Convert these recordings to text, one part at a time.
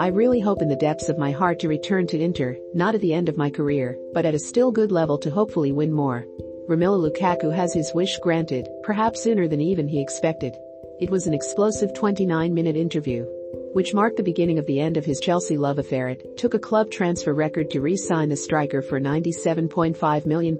I really hope in the depths of my heart to return to Inter, not at the end of my career, but at a still good level to hopefully win more. Romelu Lukaku has his wish granted, perhaps sooner than even he expected. It was an explosive 29-minute interview, which marked the beginning of the end of his Chelsea love affair. It took a club transfer record to re-sign the striker for £97.5 million,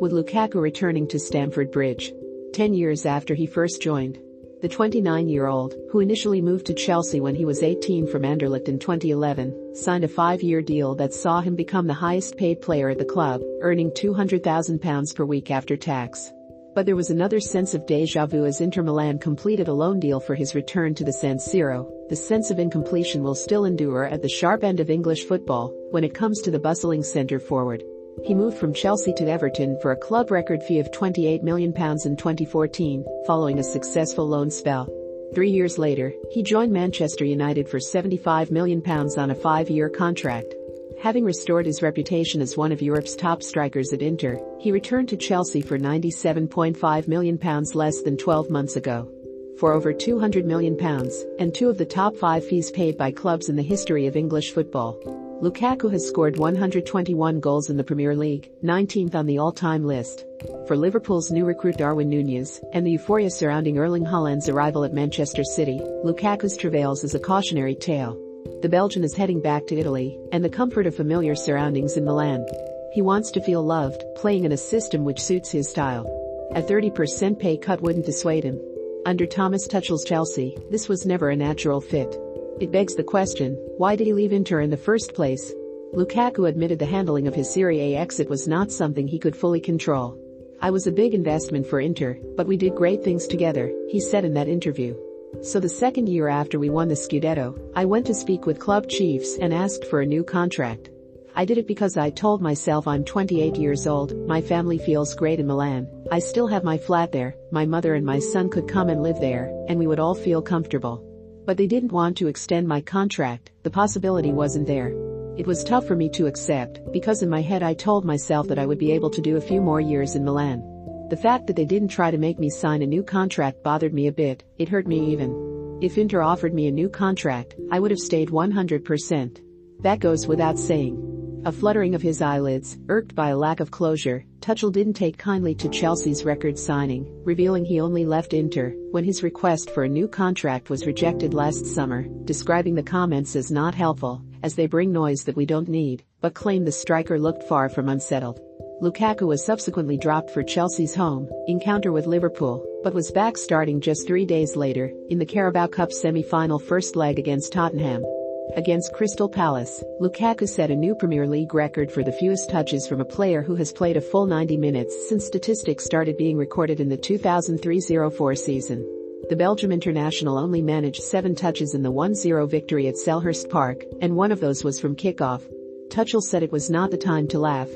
with Lukaku returning to Stamford Bridge. Ten years after he first joined. The 29-year-old, who initially moved to Chelsea when he was 18 from Anderlecht in 2011, signed a five-year deal that saw him become the highest-paid player at the club, earning £200,000 per week after tax. But there was another sense of deja vu as Inter Milan completed a loan deal for his return to the San Siro. The sense of incompletion will still endure at the sharp end of English football when it comes to the bustling centre forward. He moved from Chelsea to Everton for a club record fee of £28 million in 2014, following a successful loan spell. Three years later, he joined Manchester United for £75 million on a five-year contract. Having restored his reputation as one of Europe's top strikers at Inter, he returned to Chelsea for £97.5 million less than 12 months ago. For over £200 million, and two of the top five fees paid by clubs in the history of English football. Lukaku has scored 121 goals in the Premier League, 19th on the all-time list. For Liverpool's new recruit Darwin Nunez and the euphoria surrounding Erling Haaland's arrival at Manchester City, Lukaku's travails is a cautionary tale. The Belgian is heading back to Italy and the comfort of familiar surroundings in Milan. He wants to feel loved, playing in a system which suits his style. A 30% pay cut wouldn't dissuade him. Under Thomas Tuchel's Chelsea, this was never a natural fit. It begs the question, why did he leave Inter in the first place? Lukaku admitted the handling of his Serie A exit was not something he could fully control. I was a big investment for Inter, but we did great things together, he said in that interview. So the second year after we won the Scudetto, I went to speak with club chiefs and asked for a new contract. I did it because I told myself I'm 28 years old, my family feels great in Milan, I still have my flat there, my mother and my son could come and live there, and we would all feel comfortable. But they didn't want to extend my contract, the possibility wasn't there. It was tough for me to accept, because in my head I told myself that I would be able to do a few more years in Milan. The fact that they didn't try to make me sign a new contract bothered me a bit, it hurt me even. If Inter offered me a new contract, I would have stayed 100%. That goes without saying. A fluttering of his eyelids, irked by a lack of closure, Tuchel didn't take kindly to Chelsea's record signing, revealing he only left Inter when his request for a new contract was rejected last summer, describing the comments as not helpful, as they bring noise that we don't need, but claimed the striker looked far from unsettled. Lukaku was subsequently dropped for Chelsea's home encounter with Liverpool, but was back starting just three days later in the Carabao Cup semi-final first leg against Tottenham. Against Crystal Palace, Lukaku set a new Premier League record for the fewest touches from a player who has played a full 90 minutes since statistics started being recorded in the 2003-04 season. The Belgium international only managed seven touches in the 1-0 victory at Selhurst Park, and one of those was from kickoff. Tuchel said it was not the time to laugh.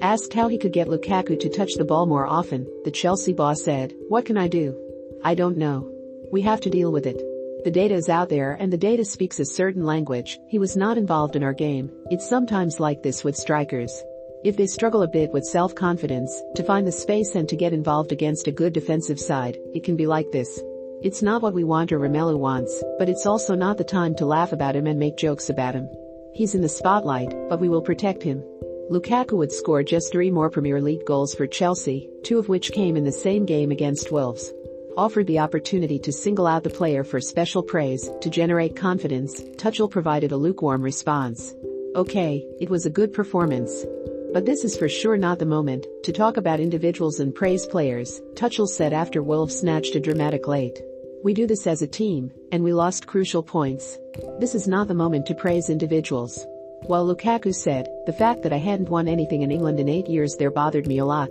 Asked how he could get Lukaku to touch the ball more often, the Chelsea boss said, what can I do? I don't know. We have to deal with it. The data is out there and the data speaks a certain language. He was not involved in our game. It's sometimes like this with strikers. If they struggle a bit with self-confidence, to find the space and to get involved against a good defensive side, it can be like this. It's not what we want or Romelu wants, but it's also not the time to laugh about him and make jokes about him. He's in the spotlight, but we will protect him. Lukaku would score just three more Premier League goals for Chelsea, two of which came in the same game against Wolves offered the opportunity to single out the player for special praise to generate confidence, Tuchel provided a lukewarm response. Okay, it was a good performance. But this is for sure not the moment to talk about individuals and praise players, Tuchel said after Wolves snatched a dramatic late. We do this as a team, and we lost crucial points. This is not the moment to praise individuals. While Lukaku said, the fact that I hadn't won anything in England in eight years there bothered me a lot.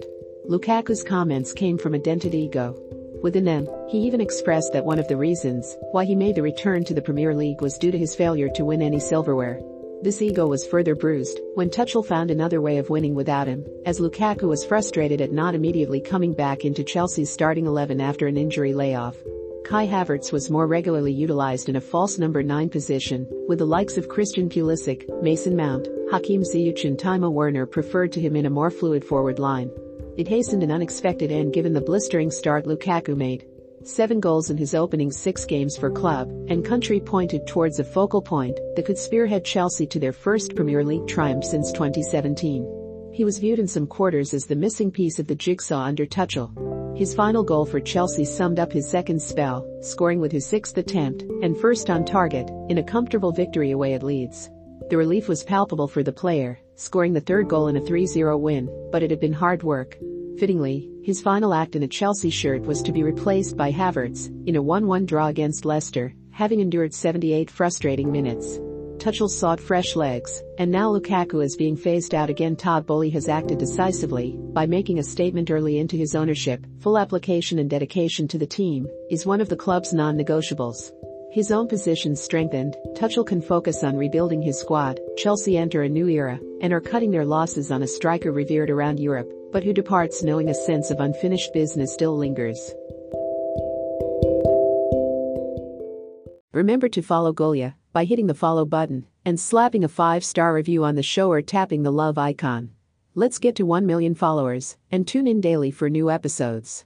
Lukaku's comments came from a dented ego. Within them, he even expressed that one of the reasons why he made the return to the Premier League was due to his failure to win any silverware. This ego was further bruised when Tuchel found another way of winning without him, as Lukaku was frustrated at not immediately coming back into Chelsea's starting 11 after an injury layoff. Kai Havertz was more regularly utilized in a false number 9 position, with the likes of Christian Pulisic, Mason Mount, Hakim Ziyech and Timo Werner preferred to him in a more fluid forward line. It hastened an unexpected end given the blistering start Lukaku made. seven goals in his opening six games for club, and country pointed towards a focal point that could spearhead Chelsea to their first Premier League triumph since 2017. He was viewed in some quarters as the missing piece of the jigsaw under Tuchel. His final goal for Chelsea summed up his second spell, scoring with his sixth attempt and first on target in a comfortable victory away at Leeds. The relief was palpable for the player, scoring the third goal in a 3-0 win, but it had been hard work. Fittingly, his final act in a Chelsea shirt was to be replaced by Havertz in a 1-1 draw against Leicester, having endured 78 frustrating minutes. Tuchel sought fresh legs, and now Lukaku is being phased out again. Todd Boehly has acted decisively by making a statement early into his ownership. Full application and dedication to the team is one of the club's non-negotiables. His own position strengthened, Tuchel can focus on rebuilding his squad, Chelsea enter a new era, and are cutting their losses on a striker revered around Europe, but who departs knowing a sense of unfinished business still lingers. Remember to follow Golia by hitting the follow button and slapping a 5-star review on the show or tapping the love icon. Let's get to 1 million followers and tune in daily for new episodes.